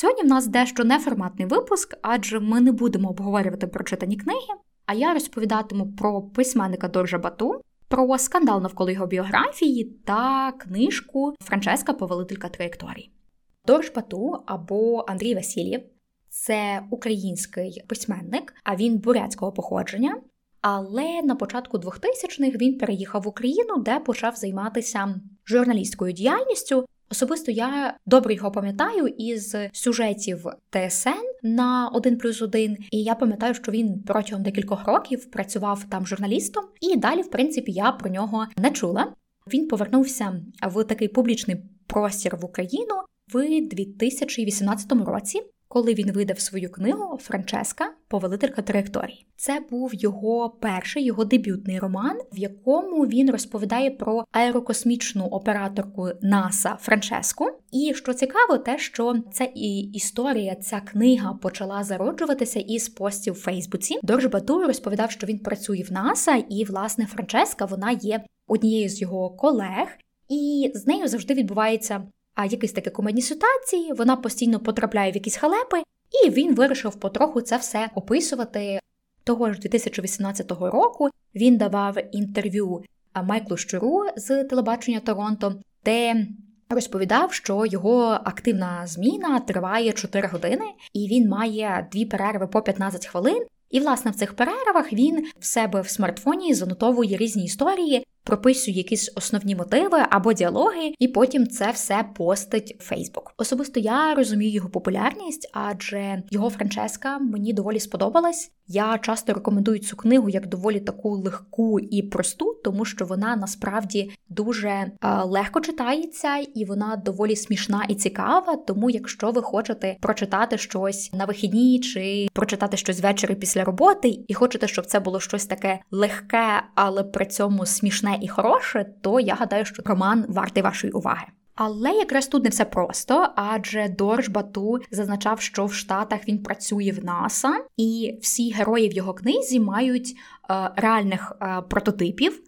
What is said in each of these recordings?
Сьогодні в нас дещо неформатний випуск, адже ми не будемо обговорювати прочитані книги. А я розповідатиму про письменника Доржа Бату, про скандал навколо його біографії та книжку Франческа Повелителька траєкторій. Дорж Бату або Андрій Васильєв це український письменник, а він бурятського походження. Але на початку 2000-х він переїхав в Україну, де почав займатися журналістською діяльністю. Особисто я добре його пам'ятаю із сюжетів ТСН на 1 плюс 1, і я пам'ятаю, що він протягом декількох років працював там журналістом, і далі, в принципі, я про нього не чула. Він повернувся в такий публічний простір в Україну в 2018 році коли він видав свою книгу Франческа Повелителька траєкторій. Це був його перший його дебютний роман, в якому він розповідає про аерокосмічну операторку НАСА Франческу. І що цікаво, те, що ця і історія, ця книга почала зароджуватися із постів в Фейсбуці. Дорж Бату розповідав, що він працює в НАСА, і власне Франческа вона є однією з його колег. І з нею завжди відбувається а якісь такі комедні ситуації, вона постійно потрапляє в якісь халепи, і він вирішив потроху це все описувати. Того ж 2018 року він давав інтерв'ю Майклу Щуру з телебачення Торонто, де розповідав, що його активна зміна триває 4 години, і він має дві перерви по 15 хвилин. І, власне, в цих перервах він в себе в смартфоні занотовує різні історії, прописує якісь основні мотиви або діалоги, і потім це все постить Фейсбук. Особисто я розумію його популярність, адже його Франческа мені доволі сподобалась. Я часто рекомендую цю книгу як доволі таку легку і просту, тому що вона насправді дуже е, легко читається і вона доволі смішна і цікава. Тому, якщо ви хочете прочитати щось на вихідні чи прочитати щось ввечері після роботи, і хочете, щоб це було щось таке легке, але при цьому смішне і хороше, то я гадаю, що роман вартий вашої уваги. Але якраз тут не все просто, адже Дорж Бату зазначав, що в Штатах він працює в НАСА, і всі герої в його книзі мають е, реальних е, прототипів,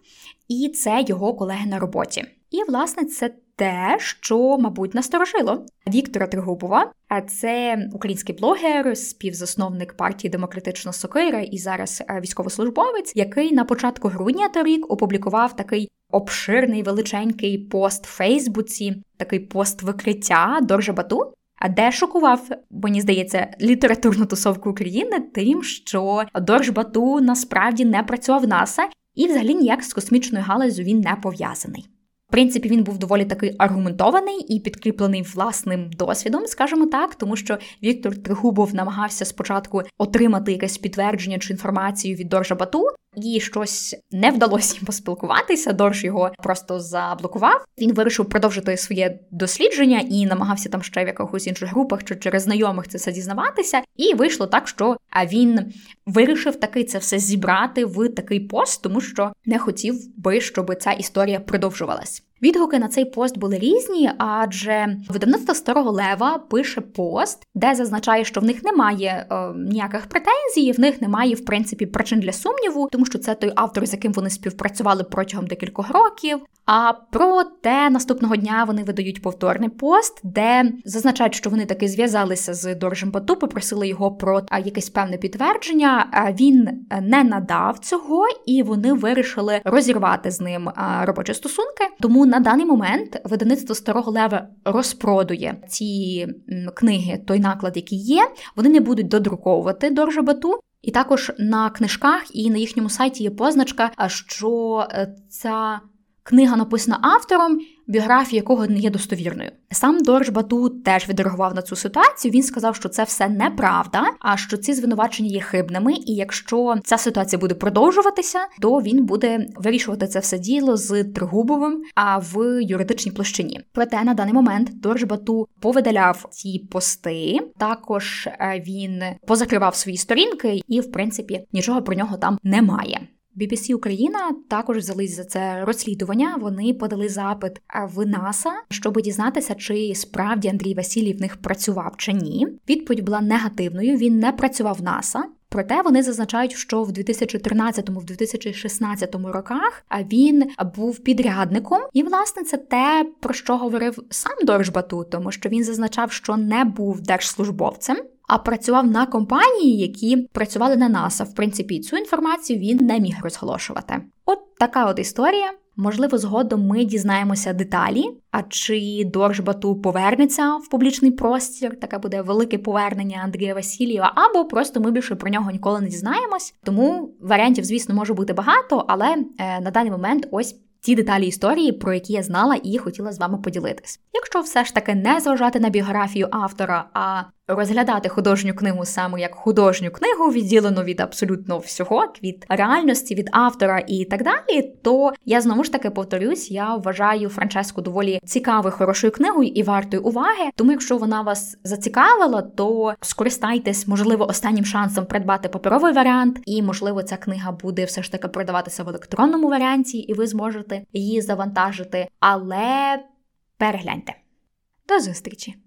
і це його колеги на роботі. І, власне, це те, що, мабуть, насторожило Віктора Тригубова, а це український блогер, співзасновник партії Демократична Сокира і зараз е, військовослужбовець, який на початку грудня торік опублікував такий обширний величенький пост в Фейсбуці, такий пост викриття Доржа Бату. А де шокував, мені здається, літературну тусовку України тим, що Дорж Бату насправді не працював в НАСА і взагалі ніяк з космічною галузю він не пов'язаний. Принципі, він був доволі такий аргументований і підкріплений власним досвідом, скажімо так, тому що Віктор Тригубов намагався спочатку отримати якесь підтвердження чи інформацію від Доржа Бату, і щось не вдалося їм поспілкуватися. Дорж його просто заблокував. Він вирішив продовжити своє дослідження і намагався там ще в якихось інших групах чи через знайомих це все дізнаватися. І вийшло так, що він вирішив таки це все зібрати в такий пост, тому що не хотів би, щоб ця історія продовжувалась. Відгуки на цей пост були різні, адже видавництво старого лева пише пост, де зазначає, що в них немає е, ніяких претензій, в них немає в принципі причин для сумніву, тому що це той автор, з яким вони співпрацювали протягом декількох років. А проте наступного дня вони видають повторний пост, де зазначають, що вони таки зв'язалися з Доржем Бату, попросили його про якесь певне підтвердження. Він не надав цього, і вони вирішили розірвати з ним робочі стосунки. Тому на даний момент видавництво старого лева розпродує ці книги, той наклад, який є. Вони не будуть додруковувати Доржа Бату. І також на книжках і на їхньому сайті є позначка, що е, ця книга написана автором, біографія якого не є достовірною. Сам Дорж Бату теж відреагував на цю ситуацію. Він сказав, що це все неправда, а що ці звинувачення є хибними, і якщо ця ситуація буде продовжуватися, то він буде вирішувати це все діло з Тригубовим, а в юридичній площині. Проте на даний момент Дорж Бату повидаляв ці пости. Також е, він позакривав свої сторінки, і в принципі нічого про нього там немає. BBC Україна також взялись за це розслідування. Вони подали запит в НАСА, щоб дізнатися, чи справді Андрій Васильєв в них працював чи ні. Відповідь була негативною. Він не працював в НАСА. Проте вони зазначають, що в 2013-2016 роках він був підрядником, і власне це те, про що говорив сам Доржбату, тому що він зазначав, що не був держслужбовцем. А працював на компанії, які працювали на НАСА. В принципі, цю інформацію він не міг розголошувати. От така от історія. Можливо, згодом ми дізнаємося деталі, а чи Доржбату повернеться в публічний простір, таке буде велике повернення Андрія Васильєва, або просто ми більше про нього ніколи не дізнаємось. Тому варіантів, звісно, може бути багато, але е, на даний момент ось. Ті деталі історії, про які я знала і хотіла з вами поділитись. Якщо все ж таки не зважати на біографію автора, а розглядати художню книгу саме як художню книгу, відділену від абсолютно всього, від реальності, від автора і так далі, то я знову ж таки повторюсь, я вважаю Франческу доволі цікавою, хорошою книгою і вартою уваги. Тому, якщо вона вас зацікавила, то скористайтесь, можливо, останнім шансом придбати паперовий варіант, і можливо, ця книга буде все ж таки продаватися в електронному варіанті, і ви зможете її завантажити. Але перегляньте. До зустрічі!